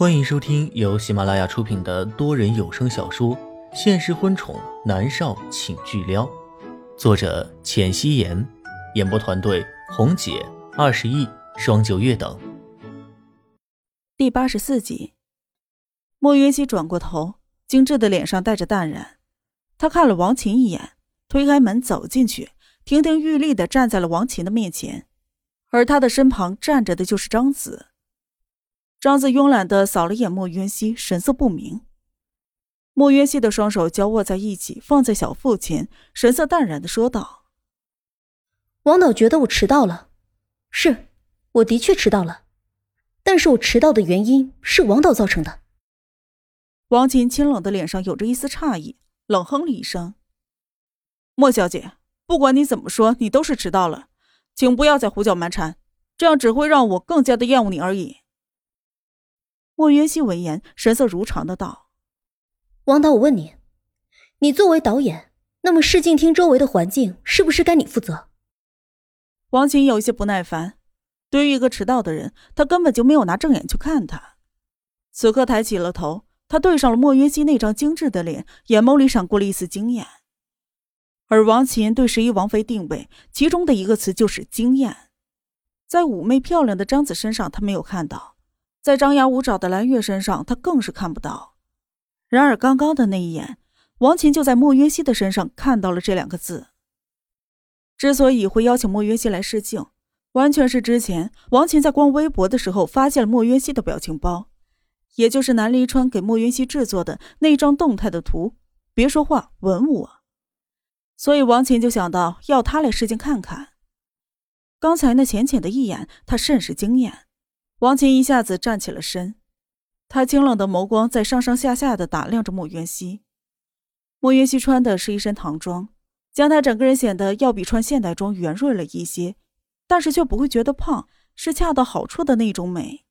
欢迎收听由喜马拉雅出品的多人有声小说《现实婚宠男少请巨撩》，作者：浅汐颜，演播团队：红姐、二十亿、双九月等。第八十四集，莫云熙转过头，精致的脸上带着淡然。他看了王琴一眼，推开门走进去，亭亭玉立的站在了王琴的面前，而他的身旁站着的就是张子。张子慵懒的扫了眼莫渊熙，神色不明。莫渊熙的双手交握在一起，放在小腹前，神色淡然的说道：“王导觉得我迟到了，是，我的确迟到了，但是我迟到的原因是王导造成的。”王琴清冷的脸上有着一丝诧异，冷哼了一声：“莫小姐，不管你怎么说，你都是迟到了，请不要再胡搅蛮缠，这样只会让我更加的厌恶你而已。”莫云熙闻言，神色如常的道：“王导，我问你，你作为导演，那么试镜厅周围的环境是不是该你负责？”王琴有些不耐烦，对于一个迟到的人，他根本就没有拿正眼去看他。此刻抬起了头，他对上了莫云熙那张精致的脸，眼眸里闪过了一丝惊艳。而王琴对十一王妃定位，其中的一个词就是惊艳，在妩媚漂亮的张子身上，他没有看到。在张牙舞爪的蓝月身上，他更是看不到。然而，刚刚的那一眼，王琴就在莫约西的身上看到了这两个字。之所以会邀请莫约西来试镜，完全是之前王琴在逛微博的时候发现了莫约西的表情包，也就是南离川给莫约西制作的那张动态的图。别说话，吻我。所以王琴就想到要他来试镜看看。刚才那浅浅的一眼，他甚是惊艳。王琴一下子站起了身，她清冷的眸光在上上下下的打量着莫渊熙。莫渊熙穿的是一身唐装，将她整个人显得要比穿现代装圆润了一些，但是却不会觉得胖，是恰到好处的那种美。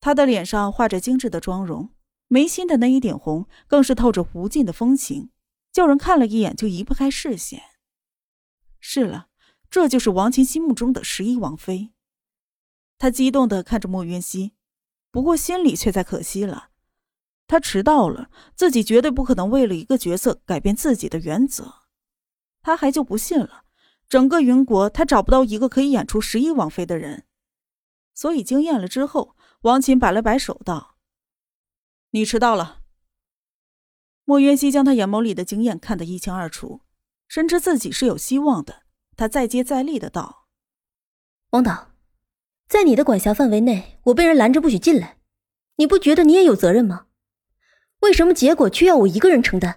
她的脸上画着精致的妆容，眉心的那一点红更是透着无尽的风情，叫人看了一眼就移不开视线。是了，这就是王琴心目中的十一王妃。他激动的看着莫渊熙，不过心里却在可惜了。他迟到了，自己绝对不可能为了一个角色改变自己的原则。他还就不信了，整个云国他找不到一个可以演出十一王妃的人。所以惊艳了之后，王琴摆了摆手道：“你迟到了。”莫渊熙将他眼眸里的惊艳看得一清二楚，深知自己是有希望的。他再接再厉的道：“王导。”在你的管辖范围内，我被人拦着不许进来，你不觉得你也有责任吗？为什么结果却要我一个人承担？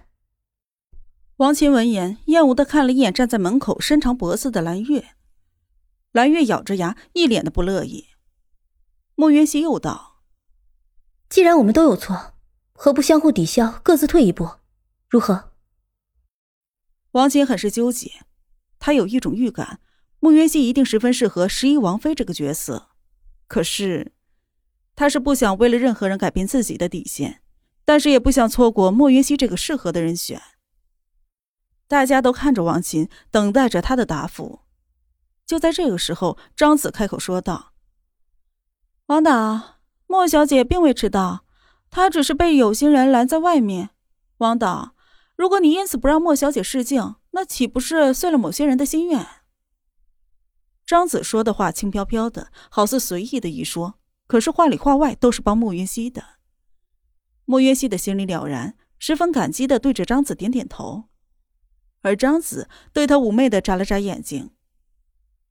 王琴闻言，厌恶的看了一眼站在门口伸长脖子的蓝月，蓝月咬着牙，一脸的不乐意。莫云熙又道：“既然我们都有错，何不相互抵消，各自退一步，如何？”王琴很是纠结，他有一种预感。莫云熙一定十分适合十一王妃这个角色，可是，他是不想为了任何人改变自己的底线，但是也不想错过莫云熙这个适合的人选。大家都看着王琴，等待着他的答复。就在这个时候，张子开口说道：“王导，莫小姐并未迟到，她只是被有心人拦在外面。王导，如果你因此不让莫小姐试镜，那岂不是碎了某些人的心愿？”张子说的话轻飘飘的，好似随意的一说，可是话里话外都是帮莫云熙的。莫云熙的心里了然，十分感激的对着张子点点头，而张子对他妩媚的眨了眨眼睛。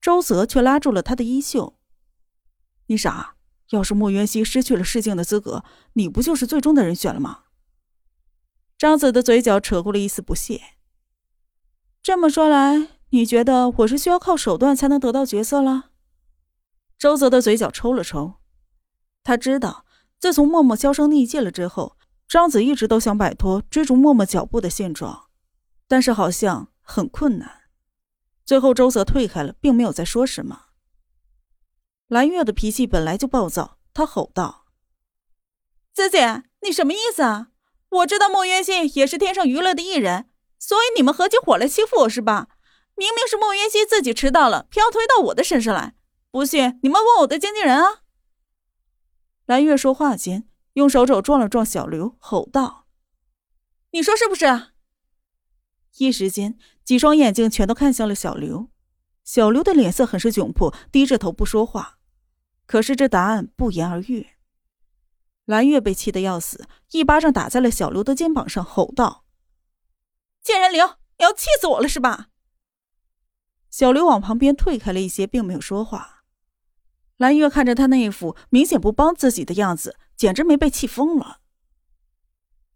周泽却拉住了他的衣袖：“你傻，要是莫云熙失去了试镜的资格，你不就是最终的人选了吗？”张子的嘴角扯过了一丝不屑。这么说来。你觉得我是需要靠手段才能得到角色了？周泽的嘴角抽了抽，他知道自从默默销声匿迹了之后，张子一直都想摆脱追逐默默脚步的现状，但是好像很困难。最后周泽退开了，并没有再说什么。蓝月的脾气本来就暴躁，他吼道：“子姐，你什么意思啊？我知道莫渊信也是天上娱乐的艺人，所以你们合起伙来欺负我是吧？”明明是莫云熙自己迟到了，偏要推到我的身上来。不信你们问我的经纪人啊。蓝月说话间，用手肘撞了撞小刘，吼道：“你说是不是？”一时间，几双眼睛全都看向了小刘。小刘的脸色很是窘迫，低着头不说话。可是这答案不言而喻。蓝月被气得要死，一巴掌打在了小刘的肩膀上，吼道：“贱人刘，你要气死我了是吧？”小刘往旁边退开了一些，并没有说话。蓝月看着他那一副明显不帮自己的样子，简直没被气疯了。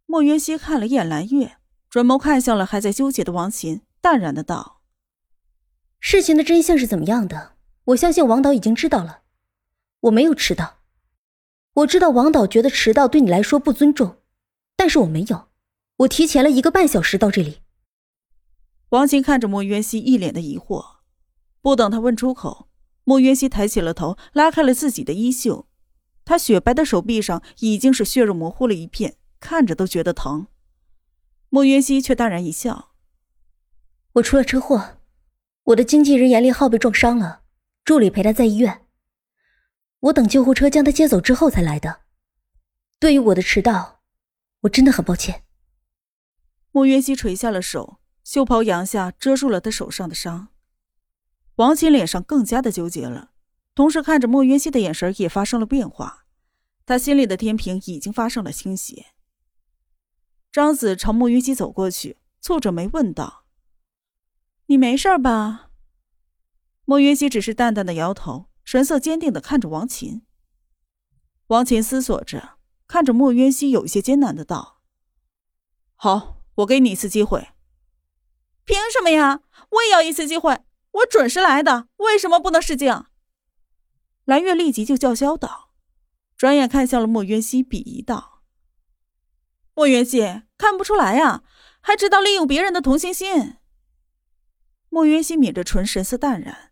莫云熙看了一眼蓝月，转眸看向了还在纠结的王琴，淡然的道。事情的真相是怎么样的？我相信王导已经知道了。我没有迟到，我知道王导觉得迟到对你来说不尊重，但是我没有，我提前了一个半小时到这里。王琴看着莫渊熙，一脸的疑惑。不等他问出口，莫渊熙抬起了头，拉开了自己的衣袖，他雪白的手臂上已经是血肉模糊了一片，看着都觉得疼。莫渊熙却淡然一笑：“我出了车祸。”我的经纪人严立浩被撞伤了，助理陪他在医院。我等救护车将他接走之后才来的。对于我的迟到，我真的很抱歉。莫渊熙垂下了手，袖袍扬下遮住了他手上的伤。王琴脸上更加的纠结了，同时看着莫约西的眼神也发生了变化，他心里的天平已经发生了倾斜。张子朝莫约西走过去，蹙着眉问道。你没事吧？莫云熙只是淡淡的摇头，神色坚定的看着王琴。王琴思索着，看着莫云熙，有一些艰难的道：“好，我给你一次机会。”“凭什么呀？我也要一次机会！我准时来的，为什么不能试镜？”蓝月立即就叫嚣道，转眼看向了莫云熙，鄙夷道：“莫云熙，看不出来呀，还知道利用别人的同情心。”莫云熙抿着唇，神色淡然。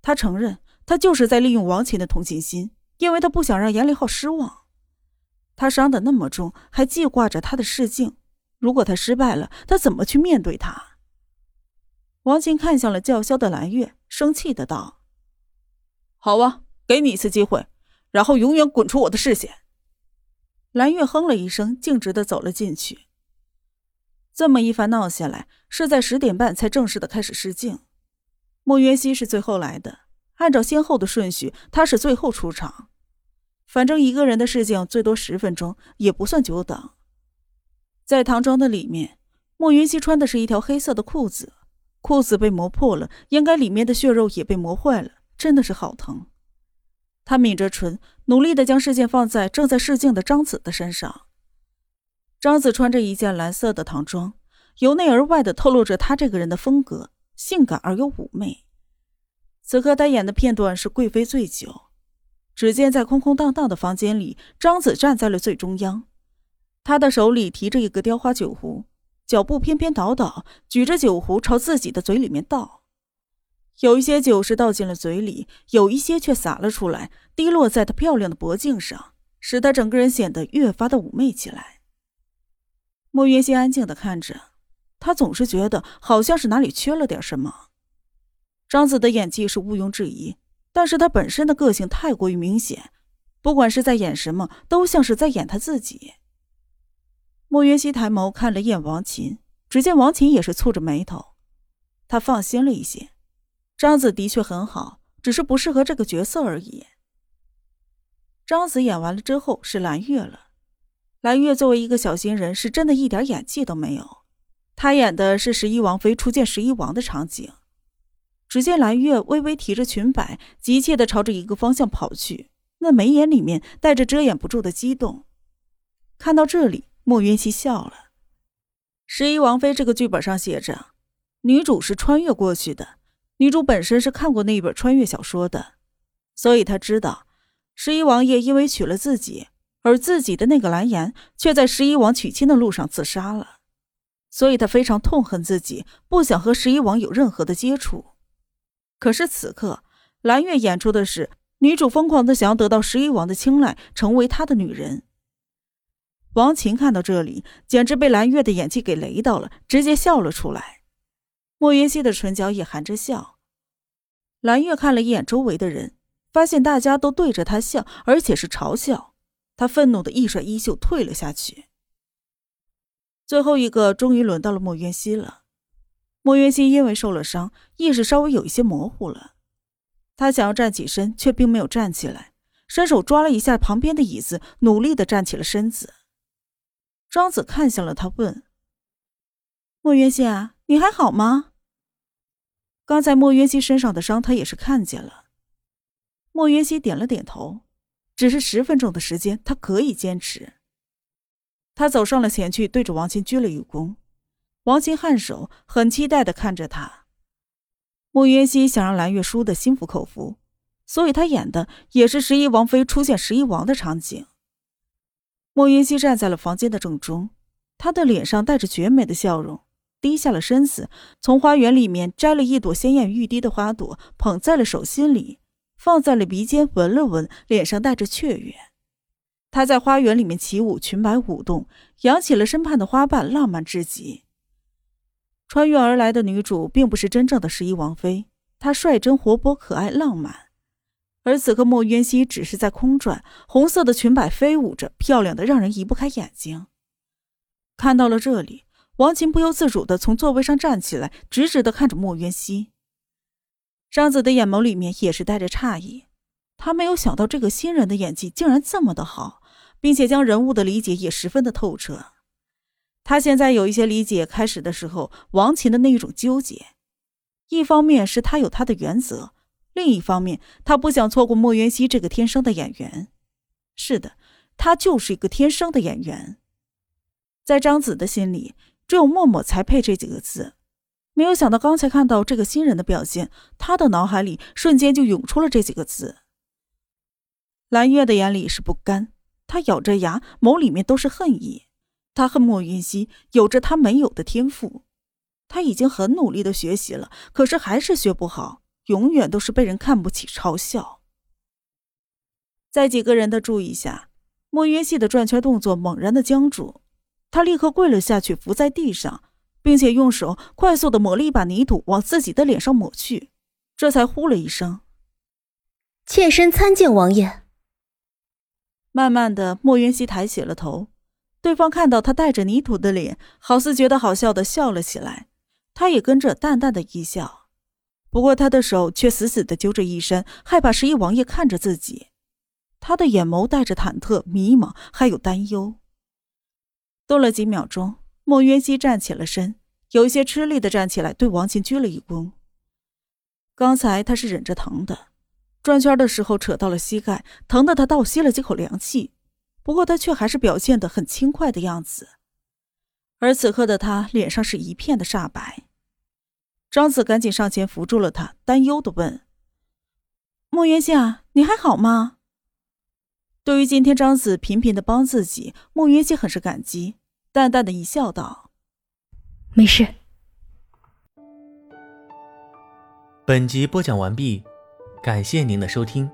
他承认，他就是在利用王琴的同情心，因为他不想让严立浩失望。他伤得那么重，还记挂着他的试镜。如果他失败了，他怎么去面对他？王琴看向了叫嚣的蓝月，生气的道：“好啊，给你一次机会，然后永远滚出我的视线。”蓝月哼了一声，径直的走了进去。这么一番闹下来，是在十点半才正式的开始试镜。莫云熙是最后来的，按照先后的顺序，他是最后出场。反正一个人的试镜最多十分钟，也不算久等。在唐装的里面，莫云熙穿的是一条黑色的裤子，裤子被磨破了，应该里面的血肉也被磨坏了，真的是好疼。他抿着唇，努力的将视线放在正在试镜的张子的身上。张子穿着一件蓝色的唐装，由内而外的透露着他这个人的风格，性感而又妩媚。此刻他演的片段是贵妃醉酒。只见在空空荡荡的房间里，张子站在了最中央，他的手里提着一个雕花酒壶，脚步翩翩倒倒，举着酒壶朝自己的嘴里面倒。有一些酒是倒进了嘴里，有一些却洒了出来，滴落在他漂亮的脖颈上，使他整个人显得越发的妩媚起来。莫云熙安静的看着，他总是觉得好像是哪里缺了点什么。张子的演技是毋庸置疑，但是他本身的个性太过于明显，不管是在演什么，都像是在演他自己。莫云熙抬眸看了一眼王琴，只见王琴也是蹙着眉头，他放心了一些。张子的确很好，只是不适合这个角色而已。张子演完了之后，是蓝月了。蓝月作为一个小新人，是真的一点演技都没有。她演的是十一王妃初见十一王的场景。只见蓝月微微提着裙摆，急切的朝着一个方向跑去，那眉眼里面带着遮掩不住的激动。看到这里，莫云熙笑了。十一王妃这个剧本上写着，女主是穿越过去的，女主本身是看过那一本穿越小说的，所以她知道，十一王爷因为娶了自己。而自己的那个蓝颜却在十一王娶亲的路上自杀了，所以他非常痛恨自己，不想和十一王有任何的接触。可是此刻，蓝月演出的是女主疯狂的想要得到十一王的青睐，成为他的女人。王琴看到这里，简直被蓝月的演技给雷到了，直接笑了出来。莫云熙的唇角也含着笑。蓝月看了一眼周围的人，发现大家都对着他笑，而且是嘲笑。他愤怒的一甩衣袖，退了下去。最后一个终于轮到了莫云熙了。莫云熙因为受了伤，意识稍微有一些模糊了。他想要站起身，却并没有站起来，伸手抓了一下旁边的椅子，努力的站起了身子。庄子看向了他，问：“莫渊熙啊，你还好吗？”刚才莫渊熙身上的伤，他也是看见了。莫渊熙点了点头，只是十分钟的时间，他可以坚持。他走上了前去，对着王琴鞠了一躬。王琴颔首，很期待的看着他。莫渊熙想让蓝月输的心服口服，所以他演的也是十一王妃出现十一王的场景。莫云熙站在了房间的正中，他的脸上带着绝美的笑容，低下了身子，从花园里面摘了一朵鲜艳欲滴的花朵，捧在了手心里，放在了鼻尖闻了闻，脸上带着雀跃。她在花园里面起舞，裙摆舞动，扬起了身畔的花瓣，浪漫至极。穿越而来的女主并不是真正的十一王妃，她率真、活泼、可爱、浪漫。而此刻莫渊熙只是在空转，红色的裙摆飞舞着，漂亮的让人移不开眼睛。看到了这里，王琴不由自主的从座位上站起来，直直的看着莫渊熙。张子的眼眸里面也是带着诧异，他没有想到这个新人的演技竟然这么的好。并且将人物的理解也十分的透彻，他现在有一些理解开始的时候王琴的那一种纠结，一方面是他有他的原则，另一方面他不想错过莫渊熙这个天生的演员。是的，他就是一个天生的演员。在张子的心里，只有默默才配这几个字。没有想到刚才看到这个新人的表现，他的脑海里瞬间就涌出了这几个字。蓝月的眼里是不甘。他咬着牙，眸里面都是恨意。他恨莫云溪有着他没有的天赋。他已经很努力的学习了，可是还是学不好，永远都是被人看不起、嘲笑。在几个人的注意下，莫云溪的转圈动作猛然的僵住，他立刻跪了下去，伏在地上，并且用手快速的抹了一把泥土往自己的脸上抹去，这才呼了一声：“妾身参见王爷。”慢慢的，莫云熙抬起了头，对方看到他带着泥土的脸，好似觉得好笑的笑了起来，他也跟着淡淡的一笑，不过他的手却死死的揪着衣衫，害怕十一王爷看着自己，他的眼眸带着忐忑、迷茫，还有担忧。顿了几秒钟，莫云熙站起了身，有一些吃力的站起来，对王琴鞠了一躬。刚才他是忍着疼的。转圈的时候扯到了膝盖，疼得他倒吸了几口凉气。不过他却还是表现得很轻快的样子。而此刻的他脸上是一片的煞白。张子赶紧上前扶住了他，担忧的问：“莫元夏，你还好吗？”对于今天张子频频的帮自己，莫元夏很是感激，淡淡的一笑道：“没事。”本集播讲完毕。感谢您的收听。